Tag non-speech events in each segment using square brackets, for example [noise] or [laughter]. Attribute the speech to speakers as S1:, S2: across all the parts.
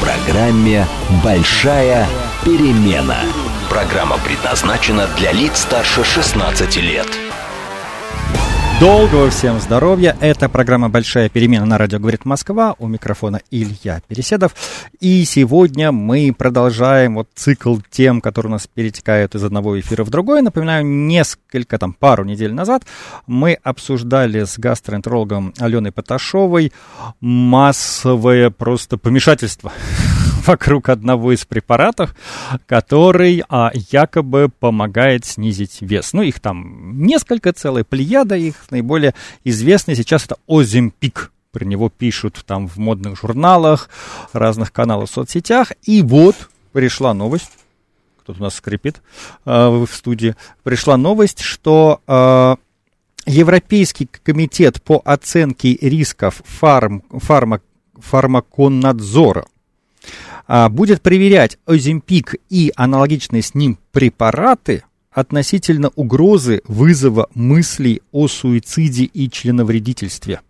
S1: программе «Большая перемена». Программа предназначена для лиц старше 16 лет.
S2: Долгого всем здоровья. Это программа «Большая перемена» на радио «Говорит Москва». У микрофона Илья Переседов. И сегодня мы продолжаем вот цикл тем, которые у нас перетекают из одного эфира в другой. Напоминаю, несколько, там, пару недель назад мы обсуждали с гастроэнтерологом Аленой Поташовой массовое просто помешательство вокруг одного из препаратов, который а, якобы помогает снизить вес. Ну, их там несколько, целая плеяда их. Наиболее известный сейчас это Озимпик. Про него пишут там в модных журналах, разных каналах соцсетях. И вот пришла новость, кто-то у нас скрипит э, в студии, пришла новость, что э, Европейский комитет по оценке рисков фарм, фарма, фармаконадзора – а, будет проверять Озимпик и аналогичные с ним препараты относительно угрозы вызова мыслей о суициде и членовредительстве.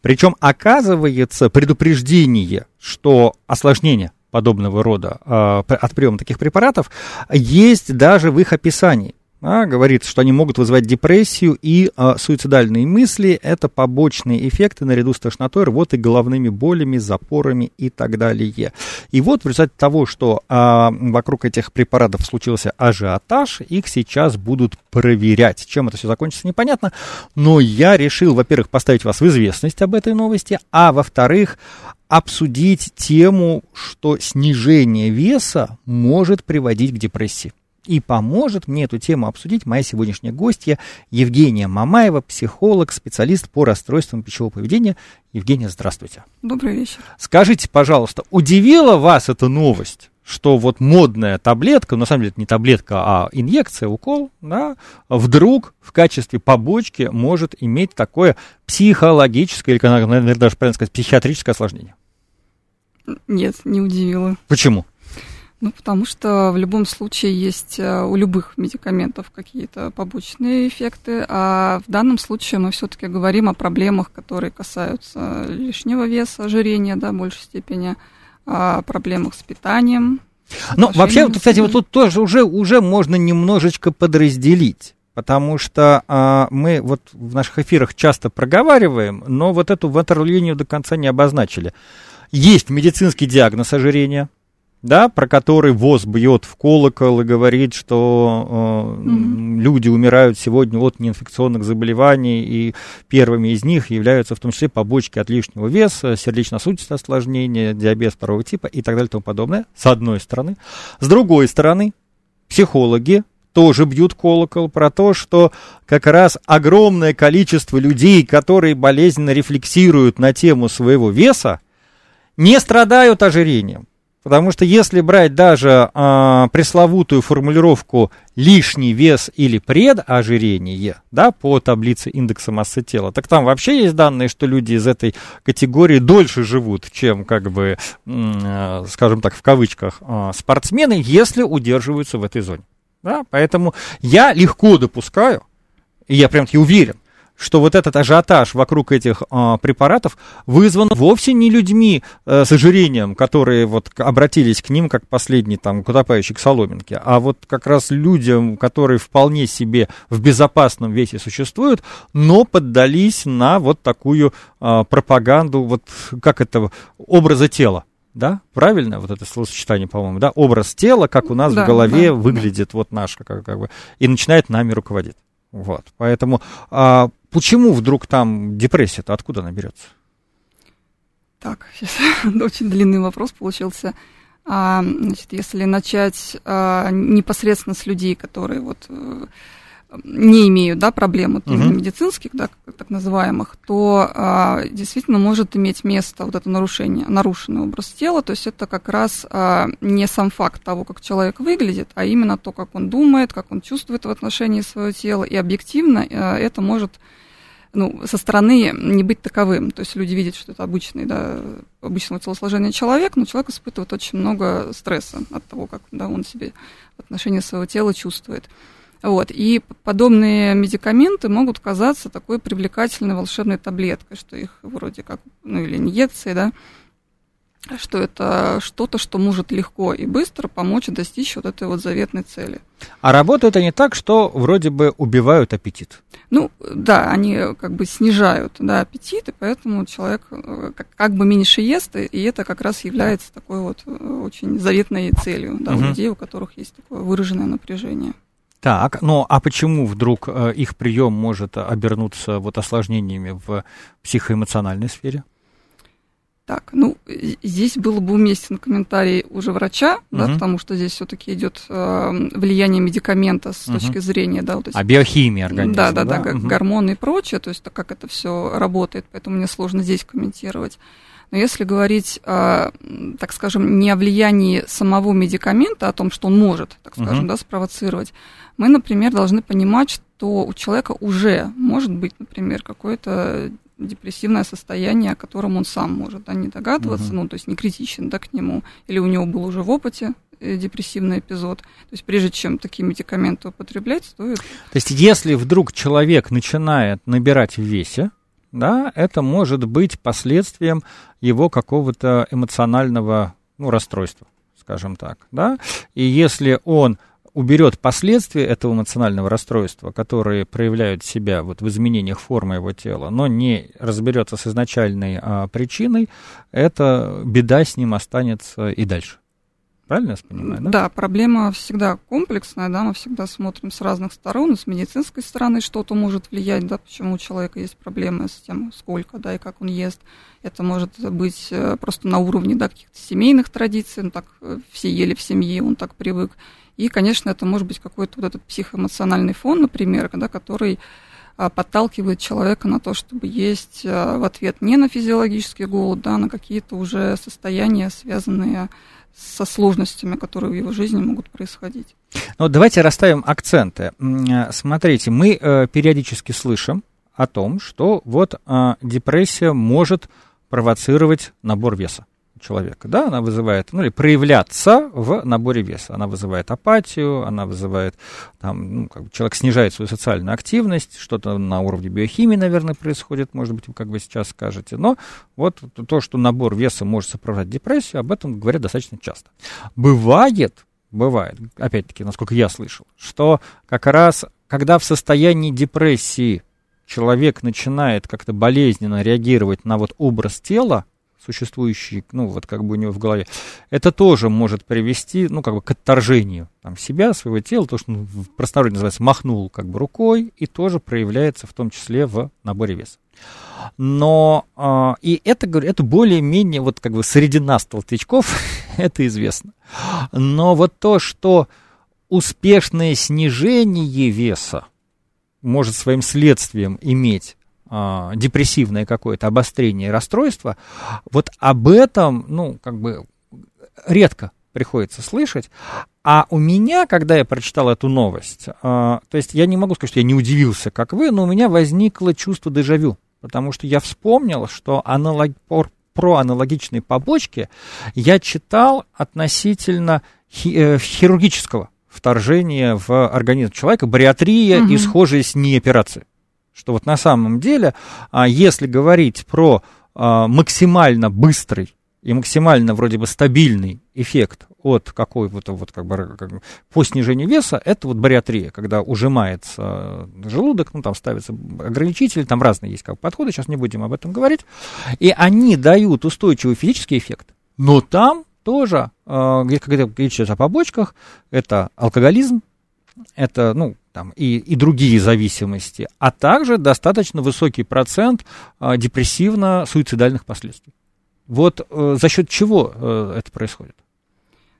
S2: Причем оказывается предупреждение, что осложнение подобного рода э, от приема таких препаратов есть даже в их описании а, говорит, что они могут вызывать депрессию и а, суицидальные мысли. Это побочные эффекты наряду с тошнотой, рвотой, головными болями, запорами и так далее. И вот в результате того, что а, вокруг этих препаратов случился ажиотаж, их сейчас будут проверять. Чем это все закончится, непонятно. Но я решил, во-первых, поставить вас в известность об этой новости, а во-вторых, обсудить тему, что снижение веса может приводить к депрессии. И поможет мне эту тему обсудить моя сегодняшняя гостья Евгения Мамаева, психолог, специалист по расстройствам пищевого поведения. Евгения, здравствуйте.
S3: Добрый вечер.
S2: Скажите, пожалуйста, удивила вас эта новость? что вот модная таблетка, на самом деле это не таблетка, а инъекция, укол, да, вдруг в качестве побочки может иметь такое психологическое, или, наверное, даже правильно сказать, психиатрическое осложнение?
S3: Нет, не удивила.
S2: Почему?
S3: Ну, потому что в любом случае есть э, у любых медикаментов какие-то побочные эффекты, а в данном случае мы все-таки говорим о проблемах, которые касаются лишнего веса, ожирения, да, в большей степени, о проблемах с питанием.
S2: Ну, вообще, вот, кстати, вот тут тоже уже, уже можно немножечко подразделить. Потому что а, мы вот в наших эфирах часто проговариваем, но вот эту ватерлинию до конца не обозначили. Есть медицинский диагноз ожирения – да, про который ВОЗ бьет в колокол и говорит, что э, mm-hmm. люди умирают сегодня от неинфекционных заболеваний, и первыми из них являются в том числе побочки от лишнего веса, сердечно-сосудистые осложнения, диабет второго типа и так далее и тому подобное, с одной стороны. С другой стороны, психологи тоже бьют колокол про то, что как раз огромное количество людей, которые болезненно рефлексируют на тему своего веса, не страдают ожирением. Потому что если брать даже а, пресловутую формулировку лишний вес или предожирение, да, по таблице индекса массы тела, так там вообще есть данные, что люди из этой категории дольше живут, чем, как бы, м, скажем так, в кавычках, а, спортсмены, если удерживаются в этой зоне. Да? Поэтому я легко допускаю, и я прям-таки уверен, что вот этот ажиотаж вокруг этих э, препаратов вызван вовсе не людьми э, с ожирением, которые вот обратились к ним как последний там утопающий к соломинке, а вот как раз людям, которые вполне себе в безопасном весе существуют, но поддались на вот такую э, пропаганду, вот как это, образа тела да, правильно вот это словосочетание, по-моему, да, образ тела, как у нас да, в голове да, выглядит да. вот наш, как, как бы, и начинает нами руководить. Вот, поэтому а, почему вдруг там депрессия-то откуда она берется?
S3: Так, [laughs] сейчас очень длинный вопрос получился. А, значит, если начать а, непосредственно с людей, которые вот не имеют да, проблем вот, uh-huh. медицинских, да, так называемых, то а, действительно может иметь место вот это нарушение, нарушенный образ тела. То есть это как раз а, не сам факт того, как человек выглядит, а именно то, как он думает, как он чувствует в отношении своего тела. И объективно а, это может ну, со стороны не быть таковым. То есть люди видят, что это обычный, да, обычного телосложения человек, но человек испытывает очень много стресса от того, как да, он себе в отношении своего тела чувствует. Вот. И подобные медикаменты могут казаться такой привлекательной волшебной таблеткой, что их вроде как, ну или инъекции, да, что это что-то, что может легко и быстро помочь достичь вот этой вот заветной цели.
S2: А работают они так, что вроде бы убивают аппетит.
S3: Ну, да, они как бы снижают да, аппетит, и поэтому человек э, как, как бы меньше ест, и это как раз является такой вот э, очень заветной целью да, угу. у людей, у которых есть такое выраженное напряжение.
S2: Так, ну а почему вдруг э, их прием может обернуться вот осложнениями в психоэмоциональной сфере?
S3: Так, ну, здесь было бы уместен комментарий уже врача, угу. да, потому что здесь все-таки идет э, влияние медикамента с угу. точки зрения, да, вот
S2: эти, А биохимия организма.
S3: Да, да, да, да угу. гормоны и прочее, то есть как это все работает, поэтому мне сложно здесь комментировать. Но если говорить, э, так скажем, не о влиянии самого медикамента, а о том, что он может, так скажем, угу. да, спровоцировать, мы, например, должны понимать, что у человека уже может быть, например, какое-то депрессивное состояние, о котором он сам может да, не догадываться, угу. ну, то есть не критичен да, к нему, или у него был уже в опыте э, депрессивный эпизод. То есть прежде чем такие медикаменты употреблять, стоит... То
S2: есть если вдруг человек начинает набирать в весе, да, это может быть последствием его какого-то эмоционального ну, расстройства, скажем так, да, и если он уберет последствия этого эмоционального расстройства, которые проявляют себя вот в изменениях формы его тела, но не разберется с изначальной а, причиной, эта беда с ним останется и дальше. Правильно я понимаю?
S3: Да? да, проблема всегда комплексная, да, мы всегда смотрим с разных сторон, с медицинской стороны что-то может влиять, да, почему у человека есть проблемы с тем, сколько, да, и как он ест. Это может быть э, просто на уровне, да, каких-то семейных традиций, ну, так э, все ели в семье, он так привык. И, конечно, это может быть какой-то вот этот психоэмоциональный фон, например, да, который а, подталкивает человека на то, чтобы есть а, в ответ не на физиологический голод, да, а на какие-то уже состояния, связанные со сложностями, которые в его жизни могут происходить.
S2: Ну, давайте расставим акценты. Смотрите, мы э, периодически слышим о том, что вот депрессия может провоцировать набор веса человека, да, она вызывает, ну или проявляться в наборе веса. Она вызывает апатию, она вызывает, там, ну, как бы человек снижает свою социальную активность, что-то на уровне биохимии, наверное, происходит, может быть, как вы сейчас скажете. Но вот то, что набор веса может сопровождать депрессию, об этом говорят достаточно часто. Бывает, бывает, опять-таки, насколько я слышал, что как раз, когда в состоянии депрессии человек начинает как-то болезненно реагировать на вот образ тела, существующий, ну, вот как бы у него в голове, это тоже может привести, ну, как бы к отторжению там, себя, своего тела, то, что ну, в простонародье называется махнул как бы рукой, и тоже проявляется в том числе в наборе веса. Но, э, и это, говорю, это более-менее, вот как бы среди нас, [laughs] это известно. Но вот то, что успешное снижение веса может своим следствием иметь а, депрессивное какое-то обострение расстройства, вот об этом, ну, как бы редко приходится слышать. А у меня, когда я прочитал эту новость, а, то есть я не могу сказать, что я не удивился, как вы, но у меня возникло чувство дежавю, потому что я вспомнил, что аналог, про аналогичные побочки я читал относительно хи, э, хирургического вторжения в организм человека, бариатрия угу. и схожие с ней операции что вот на самом деле, а, если говорить про а, максимально быстрый и максимально вроде бы стабильный эффект от какой-то вот как бы по снижению веса, это вот бариатрия, когда ужимается желудок, ну там ставится ограничитель, там разные есть как подходы, сейчас не будем об этом говорить, и они дают устойчивый физический эффект, но там тоже, а, когда речь идет о побочках, это алкоголизм, это, ну, там, и, и другие зависимости, а также достаточно высокий процент а, депрессивно-суицидальных последствий. Вот э, за счет чего э, это происходит?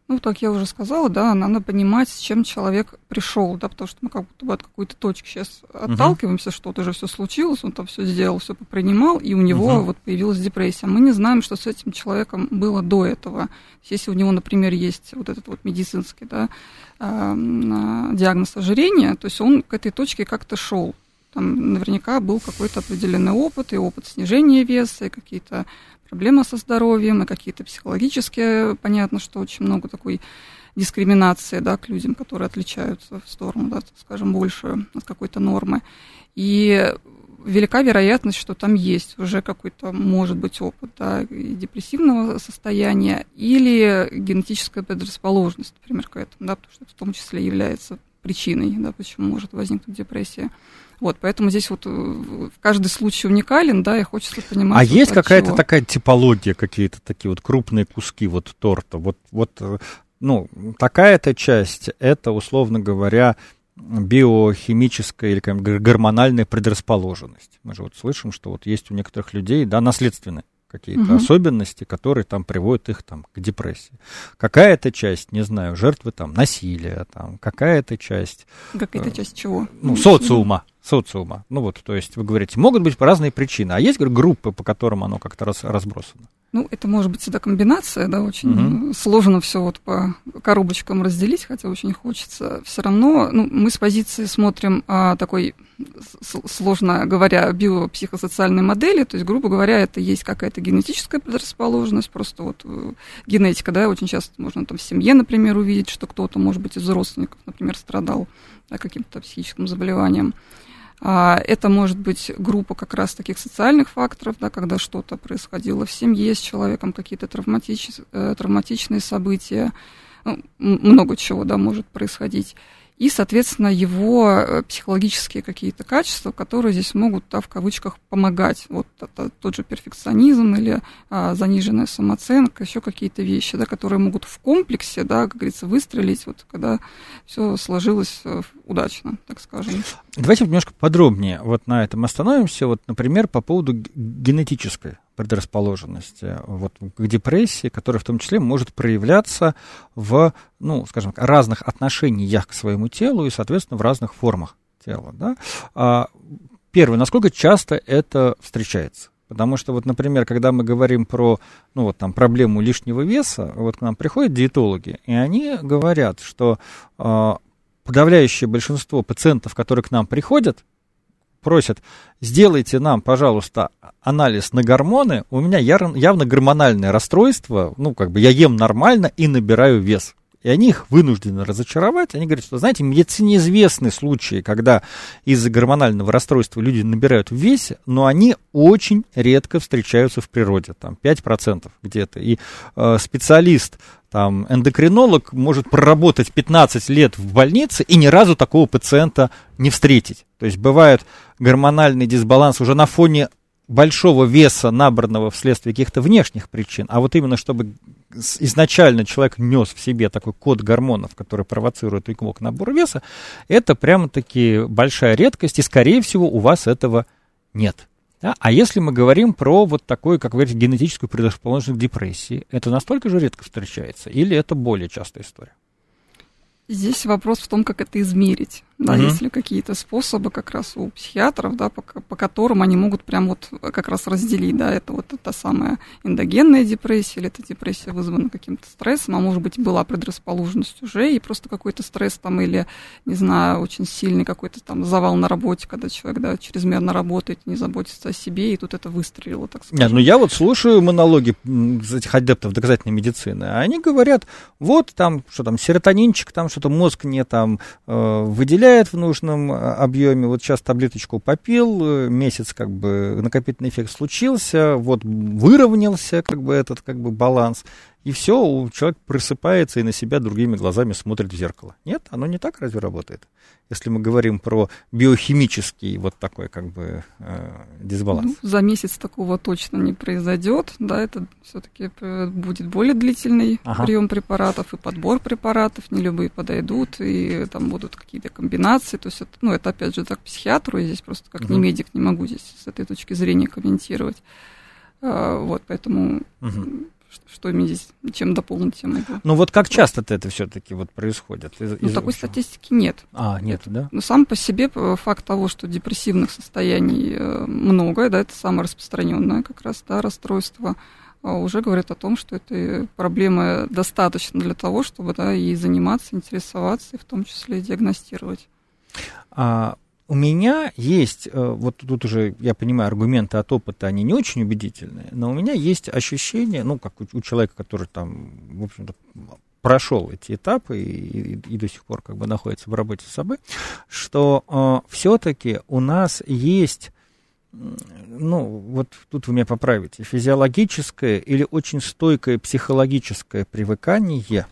S3: Ну, так я уже сказала, да, надо понимать, с чем человек пришел, да, потому что мы как будто бы от какой-то точки сейчас отталкиваемся, uh-huh. что-то же все случилось, он там все сделал, все попринимал, и у него uh-huh. вот появилась депрессия. Мы не знаем, что с этим человеком было до этого. Если у него, например, есть вот этот вот медицинский, да, диагноз ожирения, то есть он к этой точке как-то шел. Там наверняка был какой-то определенный опыт, и опыт снижения веса, и какие-то проблемы со здоровьем, и какие-то психологические, понятно, что очень много такой дискриминации, да, к людям, которые отличаются в сторону, да, скажем, больше от какой-то нормы. И велика вероятность, что там есть уже какой-то, может быть, опыт да, депрессивного состояния или генетическая предрасположенность, например, к этому, да, потому что это в том числе является причиной, да, почему может возникнуть депрессия. Вот, поэтому здесь вот э, каждый случай уникален, да, и хочется понимать.
S2: А вот есть какая-то такая типология, какие-то такие вот крупные куски вот торта, вот, вот, э, ну, такая-то часть, это, условно говоря, биохимическая или как, гормональная предрасположенность. Мы же вот слышим, что вот есть у некоторых людей, да, наследственные какие-то угу. особенности, которые там приводят их там к депрессии. Какая-то часть, не знаю, жертвы там насилия, там какая-то часть.
S3: Какая-то э, часть чего?
S2: Ну, социума, социума. Ну вот, то есть вы говорите, могут быть разные причины, а есть группы, по которым оно как-то раз, разбросано.
S3: Ну, это может быть всегда комбинация, да, очень угу. сложно все вот по коробочкам разделить, хотя очень хочется. Все равно, ну, мы с позиции смотрим а, такой, сложно говоря, биопсихосоциальной модели, то есть, грубо говоря, это есть какая-то генетическая предрасположенность, просто вот э, генетика, да, очень часто можно там в семье, например, увидеть, что кто-то, может быть, из родственников, например, страдал да, каким-то психическим заболеванием. А, это может быть группа как раз таких социальных факторов, да, когда что-то происходило в семье с человеком, какие-то э, травматичные события, ну, много чего да, может происходить и, соответственно, его э, психологические какие-то качества, которые здесь могут, да, в кавычках, помогать. Вот это, тот же перфекционизм или а, заниженная самооценка, еще какие-то вещи, да, которые могут в комплексе, да, как говорится, выстрелить, вот когда все сложилось э, удачно, так скажем.
S2: Давайте немножко подробнее вот на этом остановимся. Вот, например, по поводу генетической предрасположенности вот, к депрессии, которая в том числе может проявляться в, ну, скажем разных отношениях к своему телу и, соответственно, в разных формах тела. Да? А, первое, насколько часто это встречается? Потому что, вот, например, когда мы говорим про ну, вот, там, проблему лишнего веса, вот к нам приходят диетологи, и они говорят, что э, подавляющее большинство пациентов, которые к нам приходят, просят, сделайте нам, пожалуйста, анализ на гормоны, у меня явно гормональное расстройство, ну, как бы я ем нормально и набираю вес. И они их вынуждены разочаровать. Они говорят, что, знаете, в медицине известны случаи, когда из-за гормонального расстройства люди набирают в весе, но они очень редко встречаются в природе, там 5% где-то. И э, специалист там, эндокринолог может проработать 15 лет в больнице и ни разу такого пациента не встретить. То есть бывает гормональный дисбаланс уже на фоне большого веса, набранного вследствие каких-то внешних причин, а вот именно чтобы изначально человек нес в себе такой код гормонов, который провоцирует к набору веса, это прямо-таки большая редкость, и, скорее всего, у вас этого нет. Да? А если мы говорим про вот такую, как вы говорите, генетическую предрасположенность к депрессии, это настолько же редко встречается или это более частая история?
S3: Здесь вопрос в том, как это измерить. Да, угу. есть ли какие-то способы как раз у психиатров, да, по, по которым они могут прям вот как раз разделить, да, это вот та самая эндогенная депрессия, или это депрессия вызвана каким-то стрессом, а может быть была предрасположенность уже, и просто какой-то стресс там, или, не знаю, очень сильный какой-то там завал на работе, когда человек, да, чрезмерно работает, не заботится о себе, и тут это выстрелило, так сказать.
S2: Нет, ну я вот слушаю монологи этих адептов доказательной медицины, а они говорят, вот там, что там, серотонинчик, там что-то мозг не там э, выделяет, потребляет в нужном а, объеме. Вот сейчас таблеточку попил, э, месяц как бы накопительный эффект случился, вот выровнялся как бы этот как бы баланс. И все, человек просыпается и на себя другими глазами смотрит в зеркало. Нет, оно не так разве работает? Если мы говорим про биохимический вот такой как бы э, дисбаланс.
S3: Ну, за месяц такого точно не произойдет. Да, это все-таки э, будет более длительный ага. прием препаратов и подбор препаратов. Не любые подойдут, и там будут какие-то комбинации. То есть, это, ну, это опять же так психиатру, и здесь просто как угу. не медик не могу здесь с этой точки зрения комментировать. А, вот, поэтому угу что мне здесь, чем дополнить могу.
S2: Ну вот как часто это все-таки вот происходит?
S3: Из, ну, из такой общего? статистики нет.
S2: А, нет, да?
S3: Ну, сам по себе факт того, что депрессивных состояний э, много, да, это самое распространенное как раз, да, расстройство, а уже говорит о том, что этой проблемы достаточно для того, чтобы, да, и заниматься, интересоваться, и в том числе и диагностировать.
S2: А, у меня есть, э, вот тут уже, я понимаю, аргументы от опыта, они не очень убедительные, но у меня есть ощущение, ну, как у, человека, который там, в общем-то, прошел эти этапы и, и, и до сих пор как бы находится в работе с собой, что э, все-таки у нас есть, ну, вот тут вы меня поправите, физиологическое или очень стойкое психологическое привыкание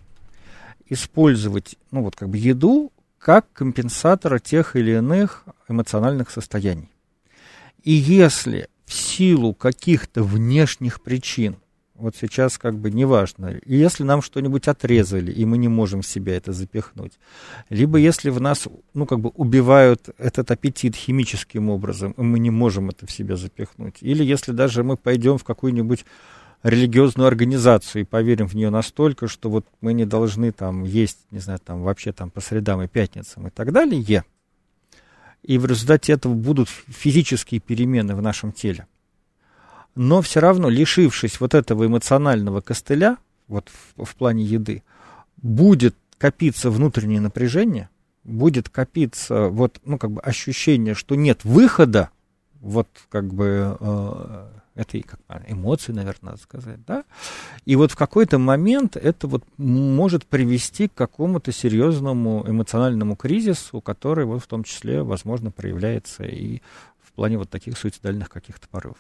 S2: использовать, ну, вот как бы еду как компенсатора тех или иных эмоциональных состояний. И если в силу каких-то внешних причин, вот сейчас как бы неважно, если нам что-нибудь отрезали, и мы не можем в себя это запихнуть, либо если в нас, ну, как бы убивают этот аппетит химическим образом, и мы не можем это в себя запихнуть, или если даже мы пойдем в какую-нибудь религиозную организацию и поверим в нее настолько, что вот мы не должны там есть, не знаю, там вообще там по средам и пятницам и так далее, и в результате этого будут физические перемены в нашем теле. Но все равно, лишившись вот этого эмоционального костыля, вот в, в плане еды, будет копиться внутреннее напряжение, будет копиться вот, ну, как бы ощущение, что нет выхода, вот, как бы, э, это как эмоции, наверное, надо сказать, да, и вот в какой-то момент это вот может привести к какому-то серьезному эмоциональному кризису, который вот в том числе, возможно, проявляется и в плане вот таких суицидальных каких-то порывов.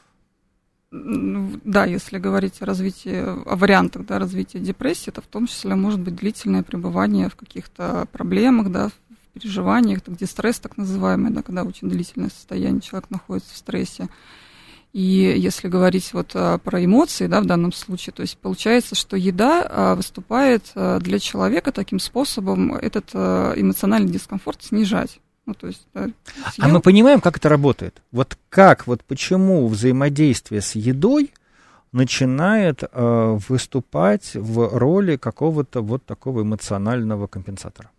S3: Да, если говорить о развитии, о вариантах да, развития депрессии, то в том числе может быть длительное пребывание в каких-то проблемах, да, в переживаниях, где стресс так называемый, да, когда очень длительное состояние человек находится в стрессе. И если говорить вот а, про эмоции, да, в данном случае, то есть получается, что еда а, выступает а, для человека таким способом этот эмоциональный дискомфорт снижать. Ну, то есть, да,
S2: съел... А мы понимаем, как это работает? Вот как, вот почему взаимодействие с едой начинает э, выступать в роли какого-то вот такого эмоционального компенсатора?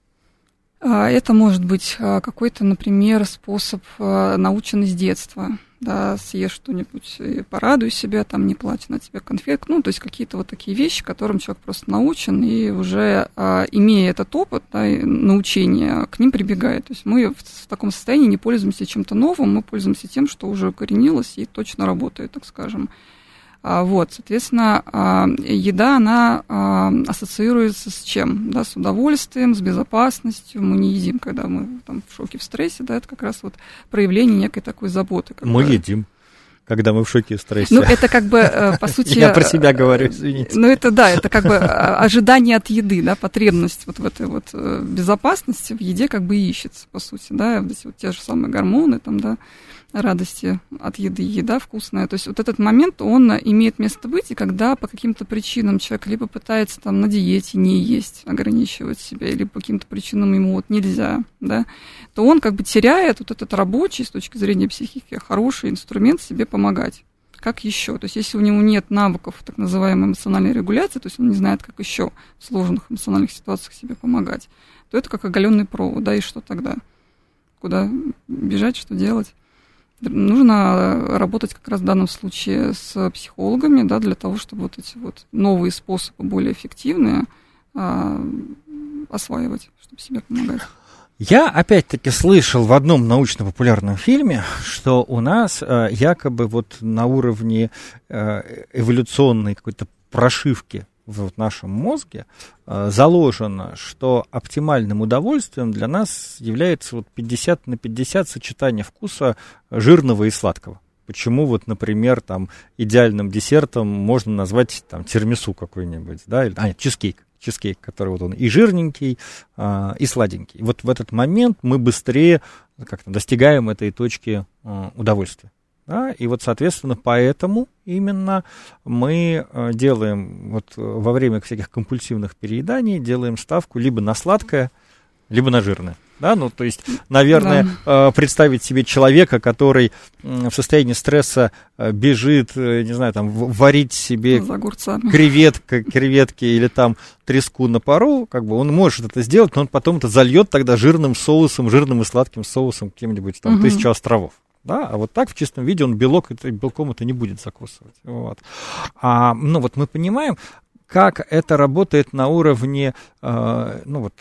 S3: Это может быть какой-то, например, способ, наученный с детства да, съешь что-нибудь и порадуй себя, там, не платя на тебе конфет, ну, то есть какие-то вот такие вещи, которым человек просто научен, и уже а, имея этот опыт, да, научения, к ним прибегает. То есть мы в, в таком состоянии не пользуемся чем-то новым, мы пользуемся тем, что уже укоренилось и точно работает, так скажем. А, вот, соответственно, а, еда, она а, ассоциируется с чем? Да, с удовольствием, с безопасностью. Мы не едим, когда мы там в шоке, в стрессе, да, это как раз вот проявление некой такой заботы.
S2: Мы едим когда мы в шоке и стрессе.
S3: Ну, это как бы, э, по [laughs] сути...
S2: Я про себя говорю, извините.
S3: Ну, это да, это как бы ожидание от еды, да, потребность вот в этой вот э, безопасности в еде как бы ищется, по сути, да, вот эти вот те же самые гормоны там, да, радости от еды, еда вкусная. То есть вот этот момент, он имеет место быть, и когда по каким-то причинам человек либо пытается там на диете не есть, ограничивать себя, или по каким-то причинам ему вот нельзя, да, то он как бы теряет вот этот рабочий, с точки зрения психики, хороший инструмент себе помогать. Как еще? То есть если у него нет навыков так называемой эмоциональной регуляции, то есть он не знает, как еще в сложных эмоциональных ситуациях себе помогать, то это как оголенный провод, да, и что тогда? Куда бежать, что делать? Нужно работать как раз в данном случае с психологами, да, для того, чтобы вот эти вот новые способы, более эффективные, а, осваивать, чтобы себе помогать.
S2: Я опять-таки слышал в одном научно-популярном фильме, что у нас э, якобы вот на уровне э, эволюционной какой-то прошивки в нашем мозге э, заложено, что оптимальным удовольствием для нас является вот 50 на 50 сочетание вкуса жирного и сладкого. Почему вот, например, там идеальным десертом можно назвать там тирмису какой-нибудь, да, или, а, нет, чизкейк, чизкейк, который вот он и жирненький, а, и сладенький. Вот в этот момент мы быстрее как-то достигаем этой точки а, удовольствия. Да? И вот, соответственно, поэтому именно мы э, делаем вот э, во время всяких компульсивных перееданий, делаем ставку либо на сладкое, либо на жирное. Да, ну, то есть, наверное, да. Э, представить себе человека, который в состоянии стресса бежит, не знаю, там, варить себе креветка, креветки или там треску на пару, как бы он может это сделать, но он потом это зальет тогда жирным соусом, жирным и сладким соусом каким-нибудь там угу. тысячу островов. Да, а вот так в чистом виде он белок, это, белком это не будет закусывать. Вот. А, ну вот мы понимаем, как это работает на уровне э, ну вот,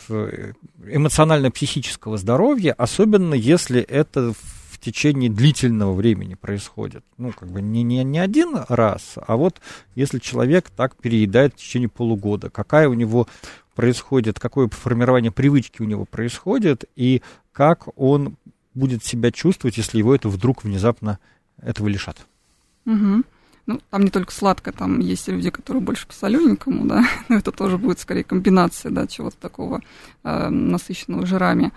S2: эмоционально-психического здоровья, особенно если это в течение длительного времени происходит. Ну, как бы не, не, не один раз, а вот если человек так переедает в течение полугода, какая у него происходит, какое формирование привычки у него происходит, и как он будет себя чувствовать, если его это вдруг внезапно этого лишат.
S3: Угу. Ну, там не только сладко, там есть люди, которые больше по солененькому, да, [laughs] но это тоже будет скорее комбинация, да, чего-то такого э, насыщенного жирами.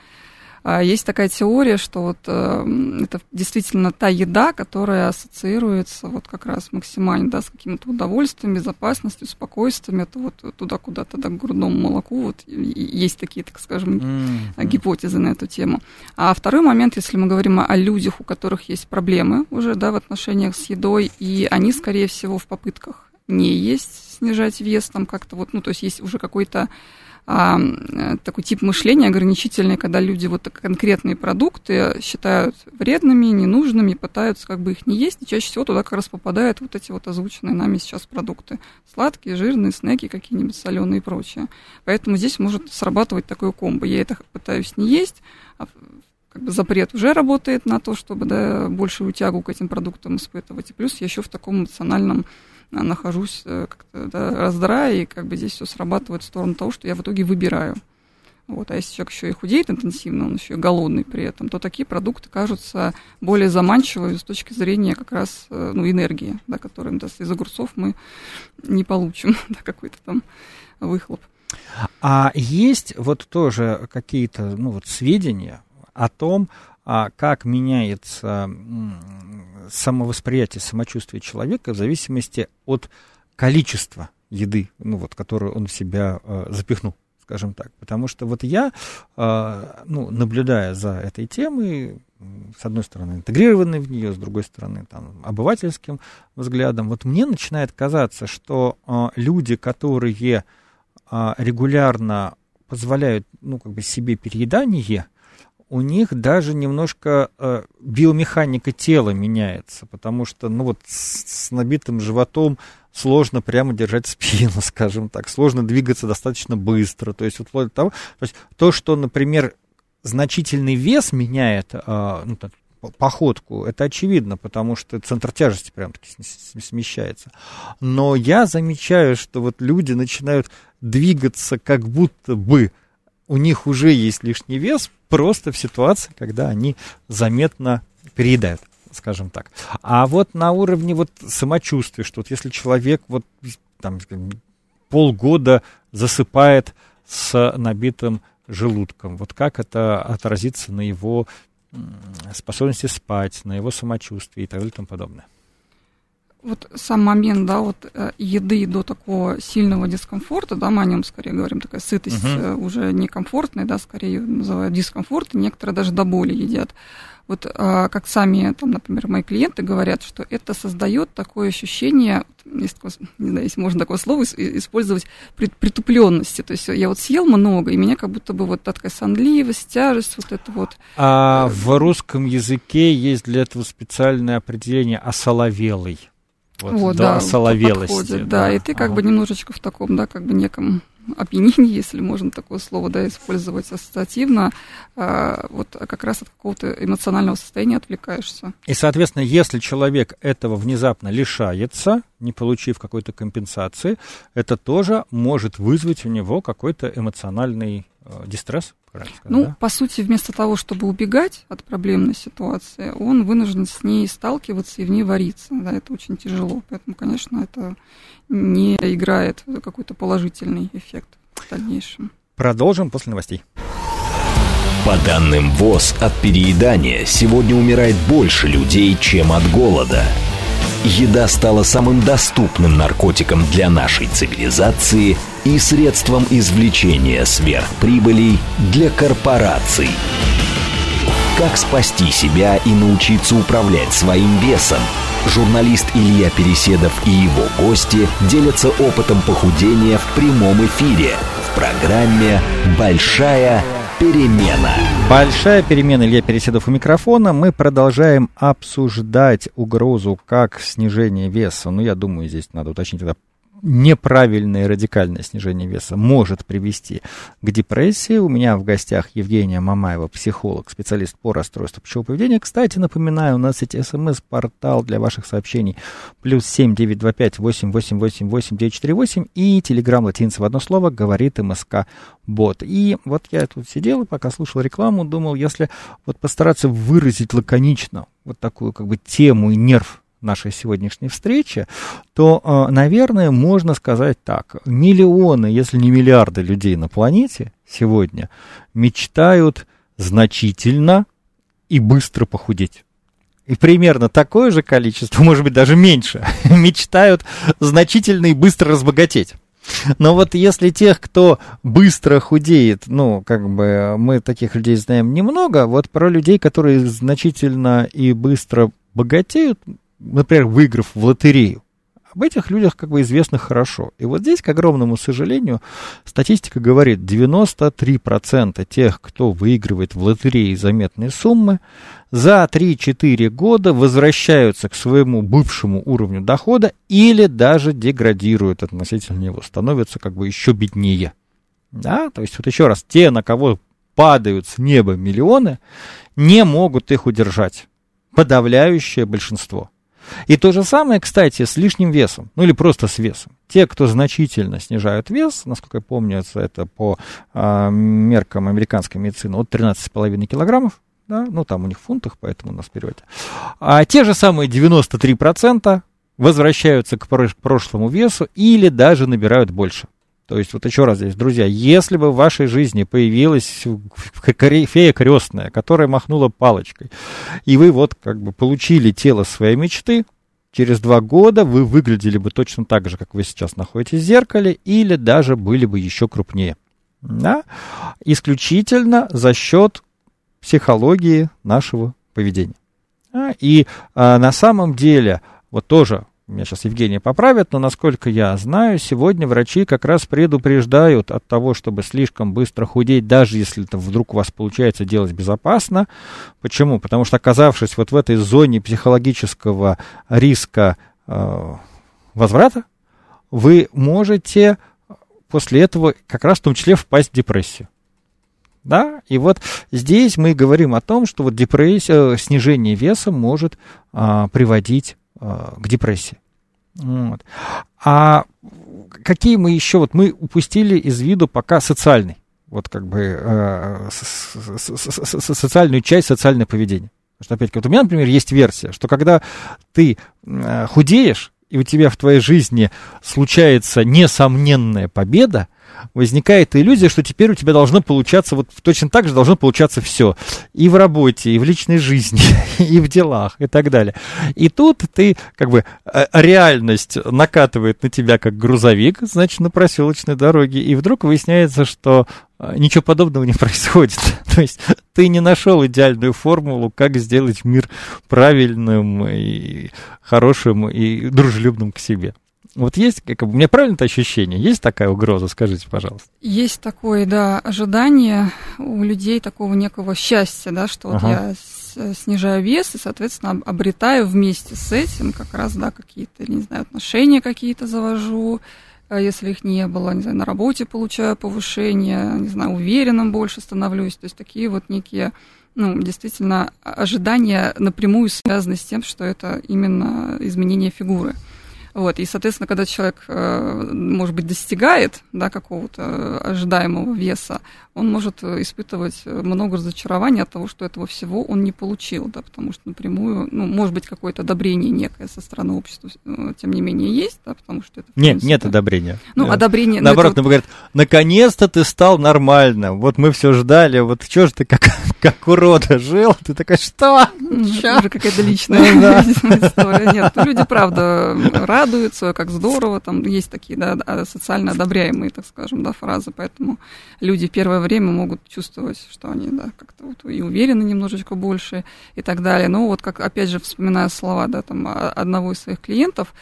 S3: Есть такая теория, что вот э, это действительно та еда, которая ассоциируется вот как раз максимально да, с каким-то удовольствием, безопасностью, спокойствием. Это вот туда куда-то, да, к грудному молоку. Вот есть такие, так скажем, mm-hmm. гипотезы на эту тему. А второй момент, если мы говорим о людях, у которых есть проблемы уже да, в отношениях с едой, и они, скорее всего, в попытках не есть, снижать вес, там как-то вот, ну, то есть есть уже какой-то а, такой тип мышления ограничительный, когда люди вот конкретные продукты считают вредными, ненужными, пытаются как бы их не есть, и чаще всего туда как раз попадают вот эти вот озвученные нами сейчас продукты. Сладкие, жирные, снеки какие-нибудь соленые и прочее. Поэтому здесь может срабатывать такое комбо. Я это пытаюсь не есть, а как бы запрет уже работает на то, чтобы да, большую тягу к этим продуктам испытывать. И плюс я еще в таком эмоциональном нахожусь э, как-то да, раздрая, и как бы здесь все срабатывает в сторону того, что я в итоге выбираю. Вот, а если человек еще и худеет интенсивно, он еще и голодный при этом, то такие продукты кажутся более заманчивыми с точки зрения как раз э, ну, энергии, да, которую да, из огурцов мы не получим [laughs] да, какой-то там выхлоп.
S2: А есть вот тоже какие-то ну, вот сведения о том, а как меняется самовосприятие, самочувствие человека в зависимости от количества еды, ну вот, которую он в себя э, запихнул, скажем так. Потому что вот я, э, ну, наблюдая за этой темой, с одной стороны, интегрированный в нее, с другой стороны, там, обывательским взглядом, вот мне начинает казаться, что э, люди, которые э, регулярно позволяют, ну, как бы себе переедание, у них даже немножко э, биомеханика тела меняется, потому что, ну вот, с, с набитым животом сложно прямо держать [laughs] спину, скажем так, сложно двигаться достаточно быстро, то есть вот вплоть до того, то есть то, что, например, значительный вес меняет, э, ну, так, походку, это очевидно, потому что центр тяжести прям-таки смещается. Но я замечаю, что вот люди начинают двигаться как будто бы у них уже есть лишний вес, просто в ситуации, когда они заметно переедают скажем так. А вот на уровне вот самочувствия, что вот если человек вот там полгода засыпает с набитым желудком, вот как это отразится на его способности спать, на его самочувствии и так далее и тому подобное
S3: вот сам момент, да, вот э, еды до такого сильного дискомфорта, да, мы о нем скорее говорим, такая сытость uh-huh. уже некомфортная, да, скорее называют дискомфорт, и некоторые даже до боли едят. Вот а, как сами, там, например, мои клиенты говорят, что это создает такое ощущение, если, не знаю, если можно такое слово использовать, притупленности. То есть я вот съел много, и меня как будто бы вот такая сонливость, тяжесть, вот это вот.
S2: А в русском языке есть для этого специальное определение осоловелый
S3: вот, вот да, соловелости. Подходит, да, да, и ты как ага. бы немножечко в таком, да, как бы неком опьянении, [laughs] если можно такое слово да, использовать ассоциативно, а, вот как раз от какого-то эмоционального состояния отвлекаешься.
S2: И, соответственно, если человек этого внезапно лишается, не получив какой-то компенсации, это тоже может вызвать у него какой-то эмоциональный дистресс,
S3: сказать, ну, да? по сути, вместо того, чтобы убегать от проблемной ситуации, он вынужден с ней сталкиваться и в ней вариться. Да, это очень тяжело. Поэтому, конечно, это не играет какой-то положительный эффект в дальнейшем.
S2: Продолжим после новостей.
S1: По данным ВОЗ, от переедания сегодня умирает больше людей, чем от голода. Еда стала самым доступным наркотиком для нашей цивилизации – и средством извлечения сверхприбылей для корпораций – Как спасти себя и научиться управлять своим весом? Журналист Илья Переседов и его гости делятся опытом похудения в прямом эфире в программе «Большая перемена».
S2: Большая перемена. Илья Переседов у микрофона. Мы продолжаем обсуждать угрозу как снижения веса. Ну, я думаю, здесь надо уточнить тогда неправильное радикальное снижение веса может привести к депрессии. У меня в гостях Евгения Мамаева, психолог, специалист по расстройству пищевого поведения. Кстати, напоминаю, у нас есть смс-портал для ваших сообщений плюс семь девять два пять восемь восемь восемь восемь девять четыре восемь и телеграмм латинца в одно слово говорит МСК бот. И вот я тут сидел и пока слушал рекламу, думал, если вот постараться выразить лаконично вот такую как бы тему и нерв нашей сегодняшней встречи, то, э, наверное, можно сказать так. Миллионы, если не миллиарды людей на планете сегодня мечтают значительно и быстро похудеть. И примерно такое же количество, может быть, даже меньше, [laughs] мечтают значительно и быстро разбогатеть. Но вот если тех, кто быстро худеет, ну, как бы мы таких людей знаем немного, вот про людей, которые значительно и быстро богатеют, например, выиграв в лотерею. Об этих людях как бы известно хорошо. И вот здесь, к огромному сожалению, статистика говорит, 93% тех, кто выигрывает в лотерее заметные суммы, за 3-4 года возвращаются к своему бывшему уровню дохода или даже деградируют относительно него, становятся как бы еще беднее. Да? То есть вот еще раз, те, на кого падают с неба миллионы, не могут их удержать. Подавляющее большинство. И то же самое, кстати, с лишним весом, ну или просто с весом. Те, кто значительно снижают вес, насколько я помню, это по э, меркам американской медицины, от 13,5 килограммов, да, ну там у них в фунтах, поэтому у нас переводе. А те же самые 93% возвращаются к прошлому весу или даже набирают больше. То есть, вот еще раз здесь, друзья, если бы в вашей жизни появилась фея крестная, которая махнула палочкой, и вы вот как бы получили тело своей мечты, через два года вы выглядели бы точно так же, как вы сейчас находитесь в зеркале, или даже были бы еще крупнее. Да? Исключительно за счет психологии нашего поведения. И а, на самом деле, вот тоже меня сейчас Евгения поправит, но насколько я знаю, сегодня врачи как раз предупреждают от того, чтобы слишком быстро худеть, даже если это вдруг у вас получается делать безопасно. Почему? Потому что оказавшись вот в этой зоне психологического риска э, возврата, вы можете после этого как раз в том числе впасть в депрессию. Да? И вот здесь мы говорим о том, что вот депрессия, снижение веса может а, приводить Э, к депрессии. Вот. А какие мы еще, вот мы упустили из виду пока социальный, вот как бы э, социальную часть, социальное поведение. Потому что, опять-таки, вот у меня, например, есть версия, что когда ты э, худеешь, и у тебя в твоей жизни случается несомненная победа, возникает иллюзия, что теперь у тебя должно получаться, вот точно так же должно получаться все. И в работе, и в личной жизни, [laughs] и в делах, и так далее. И тут ты, как бы, э, реальность накатывает на тебя как грузовик, значит, на проселочной дороге, и вдруг выясняется, что э, ничего подобного не [laughs] происходит. [laughs] То есть ты не нашел идеальную формулу, как сделать мир правильным и хорошим и дружелюбным к себе. Вот есть, как бы, у меня правильно это ощущение? Есть такая угроза, скажите, пожалуйста.
S3: Есть такое, да, ожидание у людей такого некого счастья, да, что ага. вот я снижаю вес и, соответственно, обретаю вместе с этим как раз, да, какие-то, не знаю, отношения какие-то завожу, а если их не было, не знаю, на работе получаю повышение, не знаю, уверенным больше становлюсь, то есть такие вот некие ну, действительно, ожидания напрямую связаны с тем, что это именно изменение фигуры. Вот, и, соответственно, когда человек, э, может быть, достигает да, какого-то ожидаемого веса, он может испытывать много разочарования от того, что этого всего он не получил, да, потому что напрямую, ну, может быть, какое-то одобрение некое со стороны общества, э, тем не менее, есть, да, потому что это...
S2: Нет, принципе, нет одобрения.
S3: Ну, одобрение...
S2: Наоборот, это... говорят, наконец-то ты стал нормально, вот мы все ждали, вот что же ты как, [laughs] как урода жил, ты такая, что?
S3: Ну, это уже какая-то личная [laughs] да. [laughs] история. Нет, люди, правда, радуются, как здорово, там есть такие, да, социально одобряемые, так скажем, да, фразы, поэтому люди первое время могут чувствовать, что они, да, как-то вот и уверены немножечко больше и так далее. Но вот как, опять же, вспоминая слова, да, там, одного из своих клиентов,